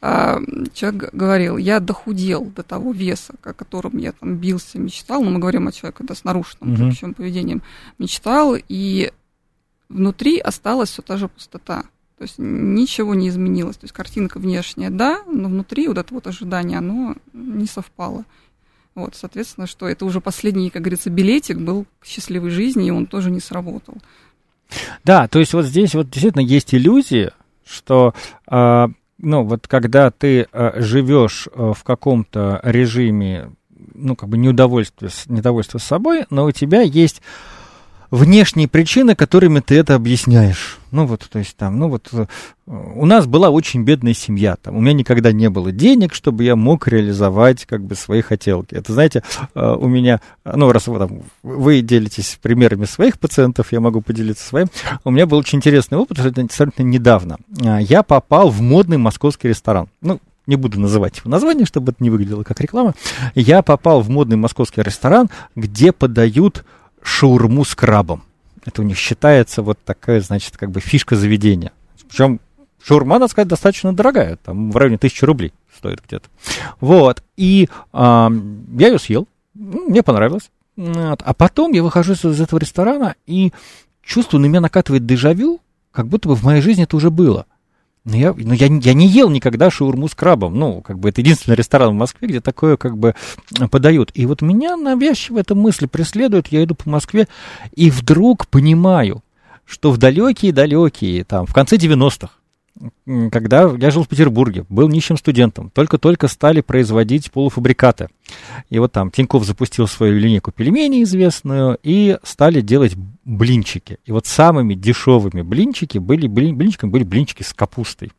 S3: а, человек говорил, я дохудел до того веса, о котором я там бился, мечтал, но мы говорим о человеке да, с нарушенным uh-huh. общим поведением, мечтал, и внутри осталась все та же пустота. То есть ничего не изменилось. То есть картинка внешняя, да, но внутри вот это вот ожидание, оно не совпало. Вот, соответственно, что это уже последний, как говорится, билетик был к счастливой жизни, и он тоже не сработал.
S2: Да, то есть вот здесь вот действительно есть иллюзия, что э, ну, вот когда ты э, живешь э, в каком-то режиме, ну, как бы неудовольствия, недовольства собой, но у тебя есть внешние причины, которыми ты это объясняешь. Ну вот, то есть там, ну вот, э, у нас была очень бедная семья, там, у меня никогда не было денег, чтобы я мог реализовать, как бы, свои хотелки. Это, знаете, э, у меня, ну, раз вы, там, вы делитесь примерами своих пациентов, я могу поделиться своим. У меня был очень интересный опыт, это абсолютно недавно. Э, я попал в модный московский ресторан. Ну, не буду называть его название, чтобы это не выглядело как реклама. Я попал в модный московский ресторан, где подают шаурму с крабом. Это у них считается вот такая, значит, как бы фишка заведения. Причем шаурма, надо сказать, достаточно дорогая, там в районе тысячи рублей стоит где-то. Вот, и а, я ее съел, ну, мне понравилось. Вот. А потом я выхожу из этого ресторана и чувствую, на меня накатывает дежавю, как будто бы в моей жизни это уже было. Но я, но я, я не ел никогда шаурму с крабом. Ну, как бы это единственный ресторан в Москве, где такое как бы подают. И вот меня навязчиво эта мысль преследует. Я иду по Москве и вдруг понимаю, что в далекие-далекие, там, в конце 90-х, когда я жил в Петербурге, был нищим студентом, только-только стали производить полуфабрикаты. И вот там Тиньков запустил свою линейку пельменей известную, и стали делать блинчики. И вот самыми дешевыми блинчики были, блин, блинчиками были блинчики с капустой.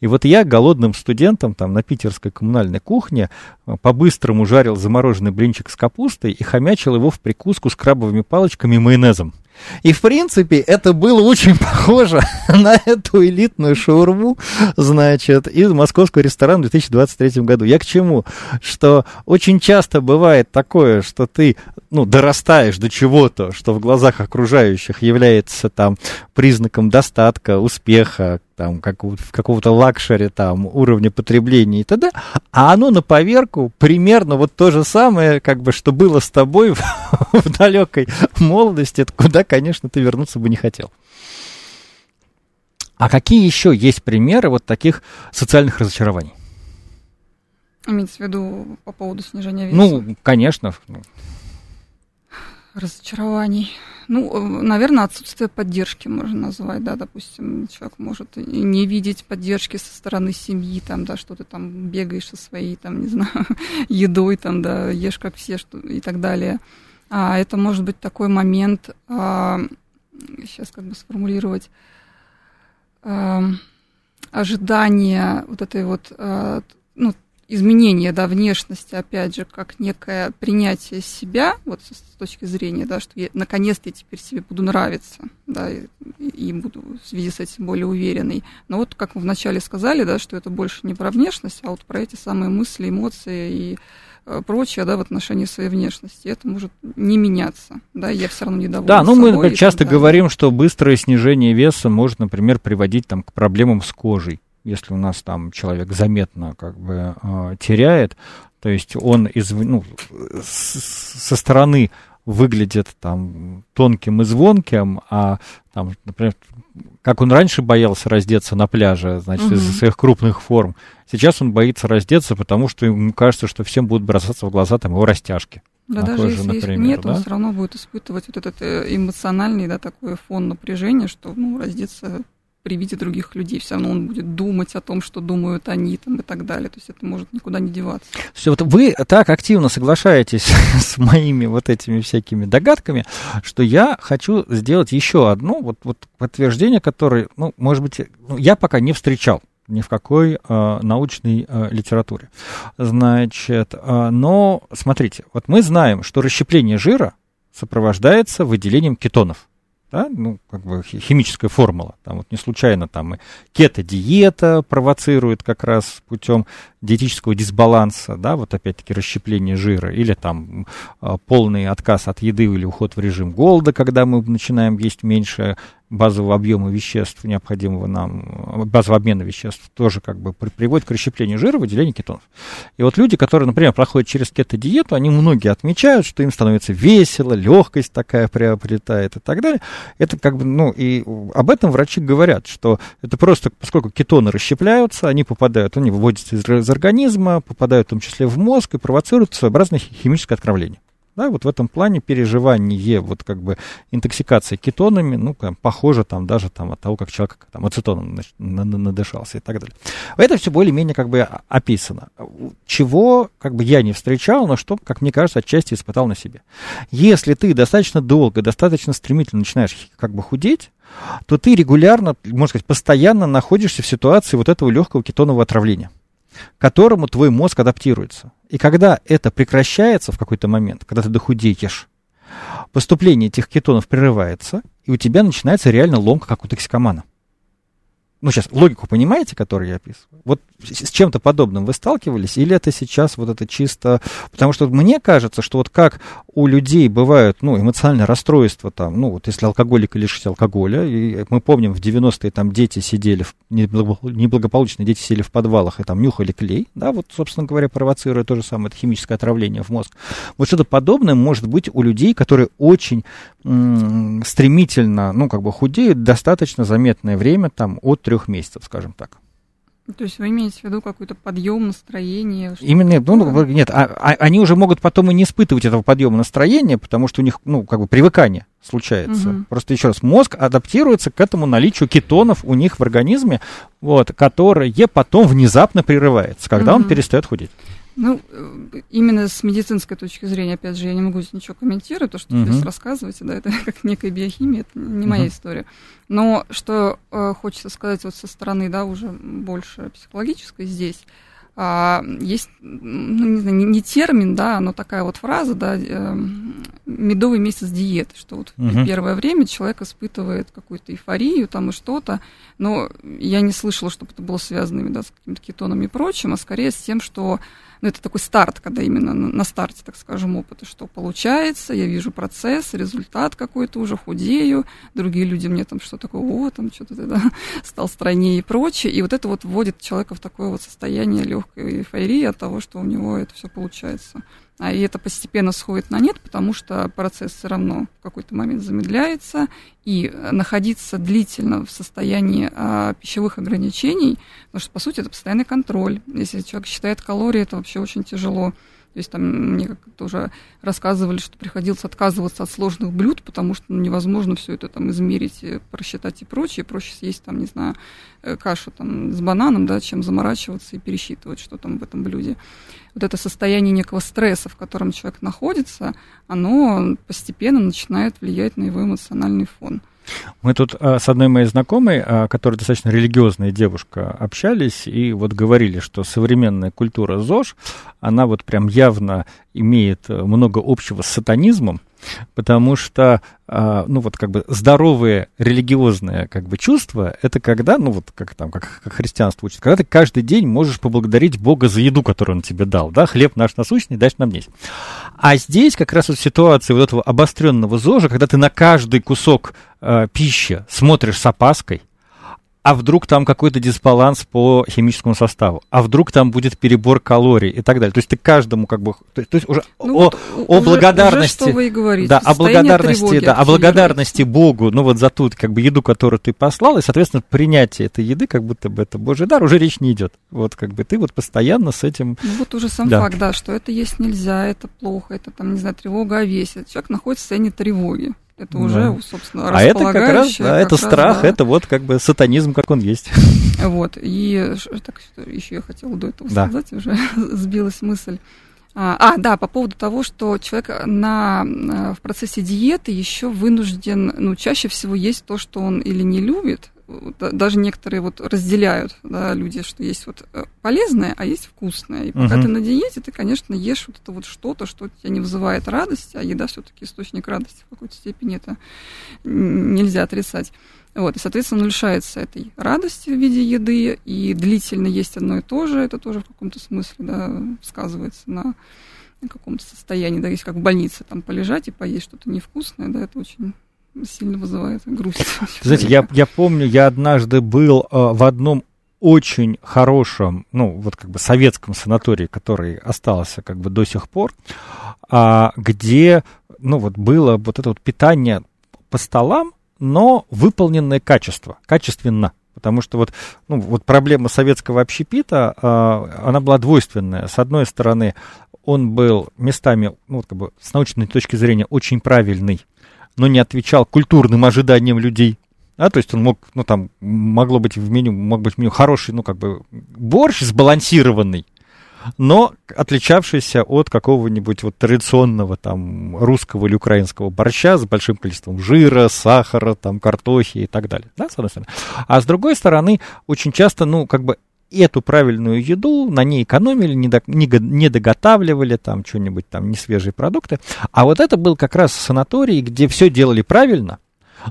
S2: И вот я голодным студентом там на питерской коммунальной кухне э, по-быстрому жарил замороженный блинчик с капустой и хомячил его в прикуску с крабовыми палочками и майонезом. И, в принципе, это было очень [laughs] похоже на эту элитную шаурму, значит, из московского ресторана в 2023 году. Я к чему? Что очень часто бывает такое, что ты, ну, дорастаешь до чего-то, что в глазах окружающих является там признаком достатка, успеха, там, какого-то, какого-то luxury, там, уровня потребления и т.д., а оно на поверку примерно вот то же самое, как бы, что было с тобой [laughs] в, в далекой молодости, куда, конечно, ты вернуться бы не хотел. А какие еще есть примеры вот таких социальных разочарований?
S3: Имеется в виду по поводу снижения веса?
S2: Ну, конечно.
S3: Разочарований. Ну, э, наверное, отсутствие поддержки можно назвать, да, допустим, человек может не видеть поддержки со стороны семьи, там, да, что ты там бегаешь со своей, там, не знаю, [laughs] едой, там, да, ешь как все, что, и так далее. А это может быть такой момент, а, сейчас как бы сформулировать, а, ожидание вот этой вот, а, ну, изменение, да, внешности, опять же, как некое принятие себя, вот с, точки зрения, да, что я, наконец-то я теперь себе буду нравиться, да, и, и буду в связи с этим более уверенной. Но вот, как вы вначале сказали, да, что это больше не про внешность, а вот про эти самые мысли, эмоции и э, прочее, да, в отношении своей внешности. Это может не меняться, да, я все равно недовольна
S2: Да, ну мы часто говорим, что быстрое снижение веса может, например, приводить там к проблемам с кожей если у нас там человек заметно как бы э, теряет, то есть он из, ну, с, со стороны выглядит там тонким и звонким, а там, например, как он раньше боялся раздеться на пляже, значит, угу. из-за своих крупных форм, сейчас он боится раздеться, потому что ему кажется, что всем будут бросаться в глаза там его растяжки.
S3: Да, даже коже, если например, их нет, да? он все равно будет испытывать вот этот э, эмоциональный, да, такой фон напряжения, что, ну, раздеться при виде других людей. Все равно он будет думать о том, что думают они там, и так далее. То есть это может никуда не деваться.
S2: Все, вот вы так активно соглашаетесь [laughs] с моими вот этими всякими догадками, что я хочу сделать еще одно вот, вот подтверждение, которое, ну, может быть, ну, я пока не встречал ни в какой э, научной э, литературе. Значит, э, но смотрите, вот мы знаем, что расщепление жира сопровождается выделением кетонов да, ну, как бы химическая формула. Там вот не случайно там и кето-диета провоцирует как раз путем диетического дисбаланса, да, вот опять-таки расщепление жира, или там а, полный отказ от еды или уход в режим голода, когда мы начинаем есть меньше базового объема веществ, необходимого нам, базового обмена веществ, тоже как бы приводит к расщеплению жира, выделению кетонов. И вот люди, которые, например, проходят через кето-диету, они многие отмечают, что им становится весело, легкость такая приобретает и так далее. Это как бы, ну, и об этом врачи говорят, что это просто, поскольку кетоны расщепляются, они попадают, они выводятся из, из организма, попадают в том числе в мозг и провоцируют своеообразное химическое откровление. Да, вот в этом плане переживание, вот как бы интоксикация кетонами, ну, как, похоже там даже там от того, как человек там ацетоном надышался и так далее. Это все более-менее как бы описано. Чего как бы я не встречал, но что, как мне кажется, отчасти испытал на себе. Если ты достаточно долго, достаточно стремительно начинаешь как бы худеть, то ты регулярно, можно сказать, постоянно находишься в ситуации вот этого легкого кетонового отравления к которому твой мозг адаптируется. И когда это прекращается в какой-то момент, когда ты дохудеешь, поступление этих кетонов прерывается, и у тебя начинается реально ломка, как у токсикомана ну, сейчас логику понимаете, которую я описываю? Вот с чем-то подобным вы сталкивались, или это сейчас вот это чисто... Потому что мне кажется, что вот как у людей бывают, ну, эмоциональное расстройство там, ну, вот если алкоголик лишится алкоголя, и мы помним, в 90-е там дети сидели, в, неблагополучные дети сидели в подвалах и там нюхали клей, да, вот, собственно говоря, провоцируя то же самое, это химическое отравление в мозг. Вот что-то подобное может быть у людей, которые очень м- стремительно, ну, как бы худеют достаточно заметное время, там, от 3 трех месяцев, скажем так.
S3: То есть вы имеете в виду какой-то подъем настроения?
S2: Именно, ну, нет, а, а, они уже могут потом и не испытывать этого подъема настроения, потому что у них, ну, как бы привыкание случается. Угу. Просто еще раз, мозг адаптируется к этому наличию кетонов у них в организме, вот, которые потом внезапно прерывается, когда угу. он перестает худеть.
S3: Ну, э, именно с медицинской точки зрения, опять же, я не могу здесь ничего комментировать, то, что uh-huh. вы здесь рассказываете, да, это [laughs] как некая биохимия, это не моя uh-huh. история. Но что э, хочется сказать вот со стороны, да, уже больше психологической здесь, а, есть, ну, не знаю, не, не термин, да, но такая вот фраза, да, э, медовый месяц диеты, что вот uh-huh. первое время человек испытывает какую-то эйфорию там и что-то, но я не слышала, чтобы это было связано да, с какими-то кетонами и прочим, а скорее с тем, что ну, это такой старт, когда именно на старте, так скажем, опыта, что получается, я вижу процесс, результат какой-то, уже худею, другие люди мне там что такое, о, там что-то да, [laughs] стал стройнее и прочее, и вот это вот вводит человека в такое вот состояние легкой эйфории от того, что у него это все получается. А и это постепенно сходит на нет, потому что процесс все равно в какой-то момент замедляется, и находиться длительно в состоянии а, пищевых ограничений, потому что, по сути, это постоянный контроль. Если человек считает калории, это вообще очень тяжело. То есть там мне как-то уже рассказывали, что приходилось отказываться от сложных блюд, потому что ну, невозможно все это там измерить, э, просчитать и прочее. Проще съесть там, не знаю, э, кашу там с бананом, да, чем заморачиваться и пересчитывать, что там в этом блюде. Вот это состояние некого стресса, в котором человек находится, оно постепенно начинает влиять на его эмоциональный фон.
S2: Мы тут а, с одной моей знакомой, а, которая достаточно религиозная девушка, общались и вот говорили, что современная культура ЗОЖ, она вот прям явно имеет э, много общего с сатанизмом, потому что, а, ну вот как бы здоровые религиозные как бы чувства, это когда, ну вот как там, как, как христианство учит, когда ты каждый день можешь поблагодарить Бога за еду, которую он тебе дал, да, хлеб наш насущный, дашь нам есть. А здесь как раз вот ситуация вот этого обостренного ЗОЖа, когда ты на каждый кусок э, пищи смотришь с опаской, а вдруг там какой-то дисбаланс по химическому составу, а вдруг там будет перебор калорий и так далее. То есть ты каждому как бы, то, то есть уже ну, о, вот, о уже, благодарности, уже, что
S3: вы и говорите,
S2: да, о благодарности, да, о благодарности Богу, ну вот за ту как бы еду, которую ты послал, и соответственно принятие этой еды, как будто бы это Божий дар, уже речь не идет. Вот как бы ты вот постоянно с этим.
S3: Ну вот уже сам да. факт, да, что это есть нельзя, это плохо, это там не знаю тревога о весе, человек находится в состоянии тревоги. Это уже, да. собственно,
S2: А это как раз, да, как это раз, страх, да. это вот как бы сатанизм, как он есть. [laughs]
S3: Вот, и так, еще я хотела до этого да. сказать, уже [laughs] сбилась мысль. А, а, да, по поводу того, что человек на, в процессе диеты еще вынужден, ну, чаще всего есть то, что он или не любит, даже некоторые вот разделяют, да, люди, что есть вот э, полезное, а есть вкусное. И пока uh ты на диете, ты, конечно, ешь вот это вот что-то, что тебя не вызывает радость, а еда все-таки источник радости в какой-то степени, это нельзя отрицать. Вот, и, соответственно, лишается этой радости в виде еды, и длительно есть одно и то же, это тоже в каком-то смысле, да, сказывается на каком-то состоянии, да, если как в больнице, там, полежать и поесть что-то невкусное, да, это очень сильно вызывает грусть. [laughs]
S2: Знаете, я, я помню, я однажды был э, в одном очень хорошем, ну, вот как бы советском санатории, который остался как бы до сих пор, а, где, ну, вот было вот это вот питание по столам, но выполненное качество, качественно. Потому что вот, ну, вот проблема советского общепита, э, она была двойственная. С одной стороны, он был местами, ну, вот как бы с научной точки зрения, очень правильный, но не отвечал культурным ожиданиям людей. Да, то есть он мог, ну, там, могло быть в меню, мог быть в меню хороший, ну, как бы, борщ сбалансированный, но отличавшийся от какого-нибудь вот традиционного там русского или украинского борща с большим количеством жира, сахара, там, картохи и так далее, да, с одной стороны. А с другой стороны, очень часто, ну, как бы эту правильную еду, на ней экономили, не, не, не доготавливали там что-нибудь, там, не свежие продукты. А вот это был как раз санаторий, где все делали правильно,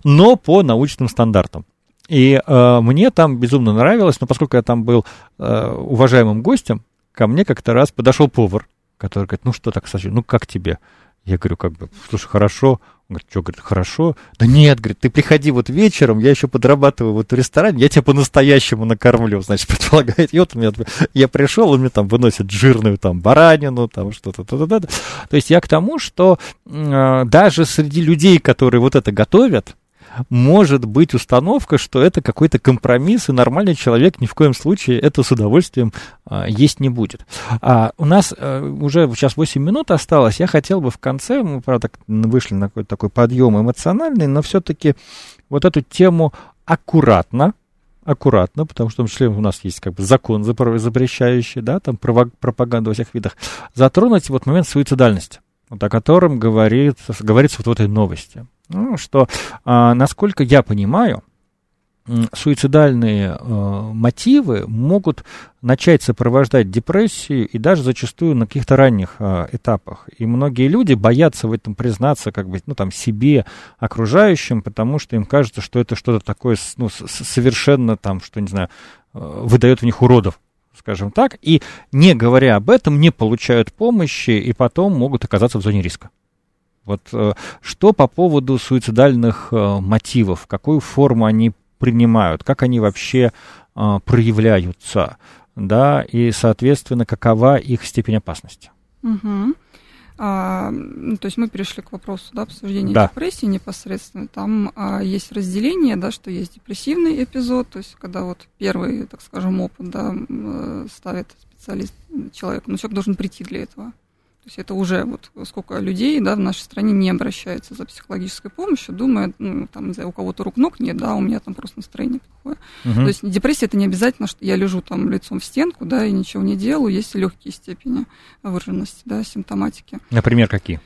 S2: но по научным стандартам. И э, мне там безумно нравилось, но поскольку я там был э, уважаемым гостем, ко мне как-то раз подошел повар, который говорит, ну что так, Саша, ну как тебе? Я говорю, как бы, слушай, хорошо. Он говорит, что, говорит, хорошо? Да нет, говорит, ты приходи вот вечером, я еще подрабатываю вот в ресторане, я тебя по-настоящему накормлю, значит, [laughs] предполагает. И вот у меня, я пришел, он мне там выносит жирную там баранину, там что-то, то, то, то. То есть я к тому, что э, даже среди людей, которые вот это готовят, может быть установка, что это какой-то компромисс, и нормальный человек ни в коем случае это с удовольствием а, есть не будет. А, у нас а, уже сейчас 8 минут осталось. Я хотел бы в конце, мы, правда, вышли на какой-то такой подъем эмоциональный, но все-таки вот эту тему аккуратно, аккуратно, потому что в том числе у нас есть как бы закон запрещающий, да, там пропаганда во всех видах, затронуть вот момент суицидальности, вот о котором говорит, говорится вот в этой новости. Ну, что, а, насколько я понимаю, суицидальные э, мотивы могут начать сопровождать депрессию и даже зачастую на каких-то ранних э, этапах. И многие люди боятся в этом признаться как бы, ну, там, себе, окружающим, потому что им кажется, что это что-то такое ну, совершенно там, что, не знаю, э, выдает в них уродов скажем так, и не говоря об этом, не получают помощи и потом могут оказаться в зоне риска. Вот э, что по поводу суицидальных э, мотивов, какую форму они принимают, как они вообще э, проявляются, да, и, соответственно, какова их степень опасности?
S3: Угу. А, ну, то есть мы перешли к вопросу да, обсуждения да. депрессии непосредственно. Там а, есть разделение, да, что есть депрессивный эпизод, то есть когда вот первый, так скажем, опыт да, ставит специалист человек, но человек должен прийти для этого. То есть это уже вот сколько людей да, в нашей стране не обращается за психологической помощью, думая, ну, там, не знаю, у кого-то рук ног нет, да, у меня там просто настроение плохое. Угу. То есть депрессия это не обязательно, что я лежу там лицом в стенку, да, и ничего не делаю, есть легкие степени выраженности, да, симптоматики.
S2: Например, какие?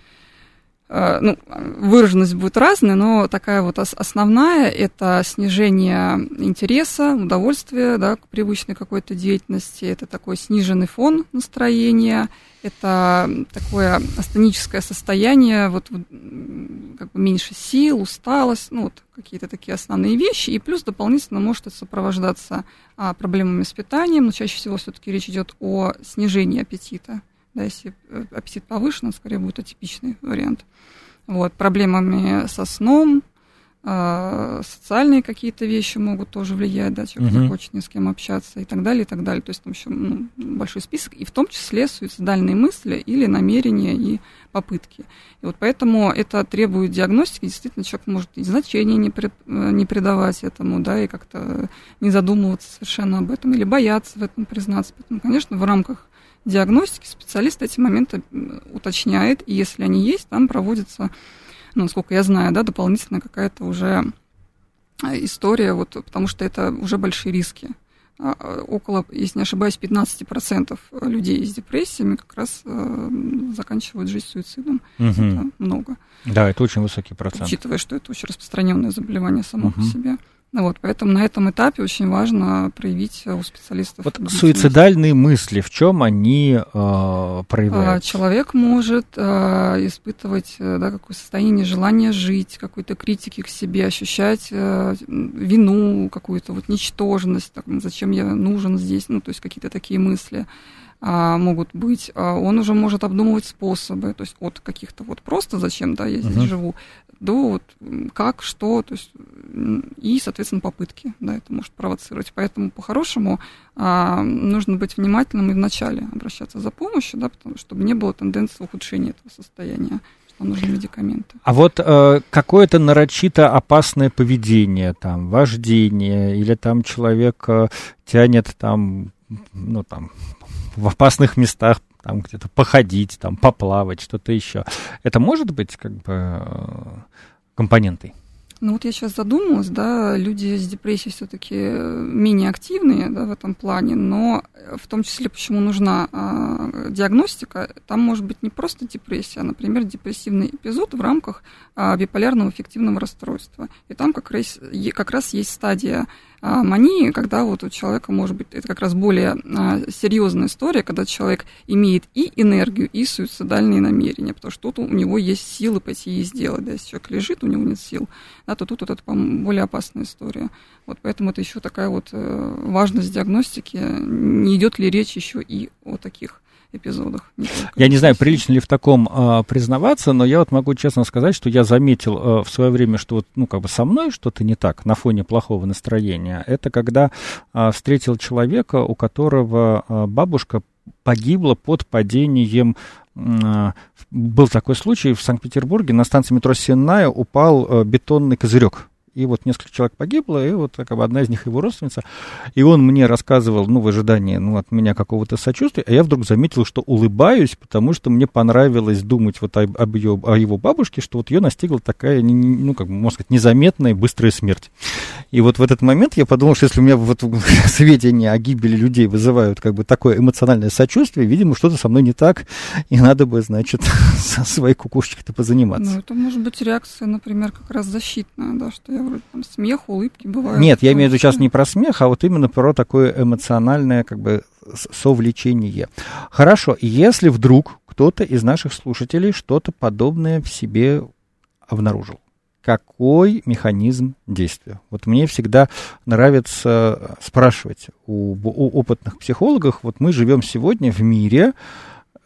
S3: Э, ну, выраженность будет разная, но такая вот основная – это снижение интереса, удовольствия да, к привычной какой-то деятельности, это такой сниженный фон настроения, это такое астеническое состояние, вот как бы меньше сил, усталость, ну, вот какие-то такие основные вещи, и плюс дополнительно может это сопровождаться а, проблемами с питанием, но чаще всего все-таки речь идет о снижении аппетита. Да, если э, аппетит повышен, скорее будет атипичный вариант. Вот, проблемами со сном, э, социальные какие-то вещи могут тоже влиять, да, человек угу. не хочет ни с кем общаться и так далее, и так далее. То есть там еще ну, большой список, и в том числе суицидальные мысли или намерения и попытки. И вот поэтому это требует диагностики, действительно человек может и значения не, пред, э, не придавать этому, да, и как-то не задумываться совершенно об этом, или бояться в этом признаться. Поэтому, конечно, в рамках диагностики специалист эти моменты уточняет, и если они есть, там проводится, ну, насколько я знаю, да, дополнительно какая-то уже э, история, вот, потому что это уже большие риски. А, а, около, если не ошибаюсь, 15% людей с депрессиями как раз э, заканчивают жизнь суицидом. Угу. Это много.
S2: Да, это очень высокий процент.
S3: Учитывая, что это очень распространенное заболевание само угу. по себе. Вот, поэтому на этом этапе очень важно проявить у специалистов.
S2: Вот суицидальные мысли, в чем они э, проявляются?
S3: Человек может э, испытывать э, да, какое состояние желания жить, какой-то критики к себе, ощущать э, вину, какую-то вот ничтожность, так, зачем я нужен здесь, ну, то есть какие-то такие мысли а, могут быть, а он уже может обдумывать способы, то есть от каких-то вот просто зачем, да, я здесь uh-huh. живу, до вот как, что, то есть и, соответственно, попытки, да, это может провоцировать. Поэтому по-хорошему а, нужно быть внимательным и вначале обращаться за помощью, да, потому, чтобы не было тенденции ухудшения этого состояния что нужны медикаменты.
S2: А вот э, какое-то нарочито опасное поведение, там, вождение, или там человек э, тянет там, ну, там, в опасных местах там где-то походить, там поплавать, что-то еще. Это может быть как бы э, компонентой?
S3: Ну вот я сейчас задумалась, да, люди с депрессией все-таки менее активные да, в этом плане, но в том числе почему нужна а, диагностика, там может быть не просто депрессия, а, например, депрессивный эпизод в рамках а, биполярного эффективного расстройства. И там как раз, как раз есть стадия мании, когда вот у человека может быть, это как раз более а, серьезная история, когда человек имеет и энергию, и суицидальные намерения, потому что тут у него есть силы пойти и сделать, да, если человек лежит, у него нет сил, да, то тут вот это, более опасная история. Вот поэтому это еще такая вот э, важность диагностики, не идет ли речь еще и о таких эпизодах.
S2: Не я не знаю, прилично ли в таком а, признаваться, но я вот могу честно сказать, что я заметил а, в свое время, что вот, ну, как бы со мной что-то не так на фоне плохого настроения. Это когда а, встретил человека, у которого а, бабушка погибла под падением а, был такой случай в Санкт-Петербурге, на станции метро Сенная упал а, бетонный козырек и вот несколько человек погибло, и вот как бы одна из них его родственница, и он мне рассказывал, ну, в ожидании, ну, от меня какого-то сочувствия, а я вдруг заметил, что улыбаюсь, потому что мне понравилось думать вот об, об ее, о его бабушке, что вот ее настигла такая, ну, как бы, можно сказать, незаметная быстрая смерть. И вот в этот момент я подумал, что если у меня вот [laughs] сведения о гибели людей вызывают как бы такое эмоциональное сочувствие, видимо, что-то со мной не так, и надо бы, значит, [laughs] со своей кукушечкой-то позаниматься.
S3: Ну, это может быть реакция, например, как раз защитная, да, что я вроде там смех, улыбки бывают.
S2: Нет, я имею в виду сейчас не про смех, а вот именно про такое эмоциональное как бы совлечение. Хорошо, если вдруг кто-то из наших слушателей что-то подобное в себе обнаружил, какой механизм действия? Вот мне всегда нравится спрашивать у, у опытных психологов, вот мы живем сегодня в мире,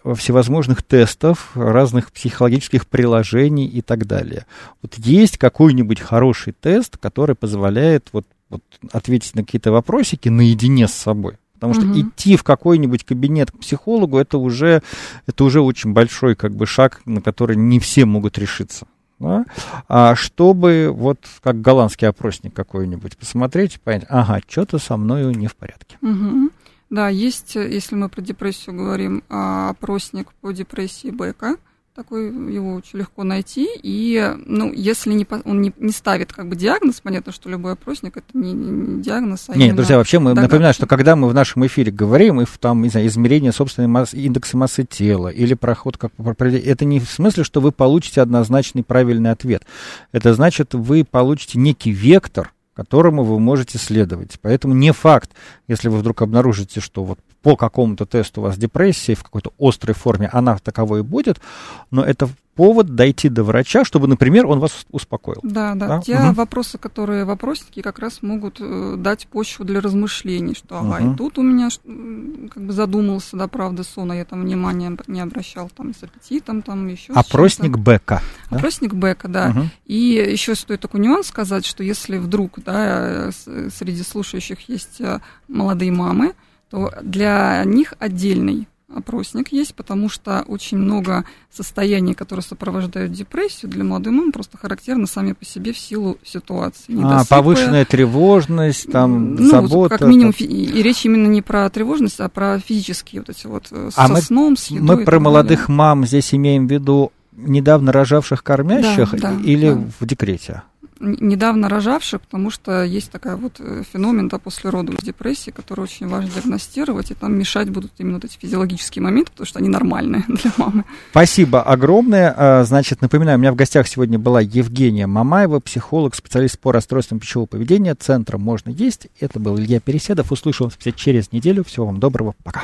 S2: всевозможных тестов, разных психологических приложений и так далее. Вот есть какой-нибудь хороший тест, который позволяет вот, вот ответить на какие-то вопросики наедине с собой. Потому что угу. идти в какой-нибудь кабинет к психологу это уже, это уже очень большой как бы, шаг, на который не все могут решиться. Да? А чтобы вот как голландский опросник какой-нибудь посмотреть и понять, ага, что-то со мной не в порядке.
S3: Угу. Да, есть, если мы про депрессию говорим, а, опросник по депрессии Бека. Такой его очень легко найти. И, ну, если не, он не, не ставит как бы диагноз, понятно, что любой опросник это не, не диагноз,
S2: а Нет, друзья, вообще мы напоминаем, что когда мы в нашем эфире говорим, и там, не знаю, измерение собственной массы, индекса массы тела или проход как это не в смысле, что вы получите однозначный правильный ответ. Это значит, вы получите некий вектор, которому вы можете следовать. Поэтому не факт, если вы вдруг обнаружите, что вот по какому-то тесту у вас депрессия в какой-то острой форме, она таковой и будет, но это повод дойти до врача, чтобы, например, он вас успокоил.
S3: Да, да. да? Те угу. вопросы, которые вопросники как раз могут э, дать почву для размышлений, что ага, угу. и тут у меня как бы задумался, да, правда, сон, а я там внимания не обращал там с аппетитом, там еще
S2: Опросник Бека.
S3: Да? Опросник Бека, да. Угу. И еще стоит такой нюанс сказать, что если вдруг, да, среди слушающих есть э, молодые мамы, то для них отдельный опросник есть, потому что очень много состояний, которые сопровождают депрессию, для молодой мамы просто характерны сами по себе в силу ситуации.
S2: А, повышенная тревожность, там, ну, забота.
S3: как минимум, и, и речь именно не про тревожность, а про физические вот эти вот э,
S2: а со мы, сном, с едой Мы про молодых мам здесь имеем в виду недавно рожавших кормящих да, да, или да. в декрете?
S3: Недавно рожавших, потому что есть такая вот э, феномен да, после родов депрессии, который очень важно диагностировать, и там мешать будут именно вот эти физиологические моменты, потому что они нормальные [laughs] для мамы.
S2: Спасибо огромное. А, значит, напоминаю, у меня в гостях сегодня была Евгения Мамаева, психолог, специалист по расстройствам пищевого поведения Центра «Можно есть». Это был Илья Переседов. Услышим вас через неделю. Всего вам доброго. Пока.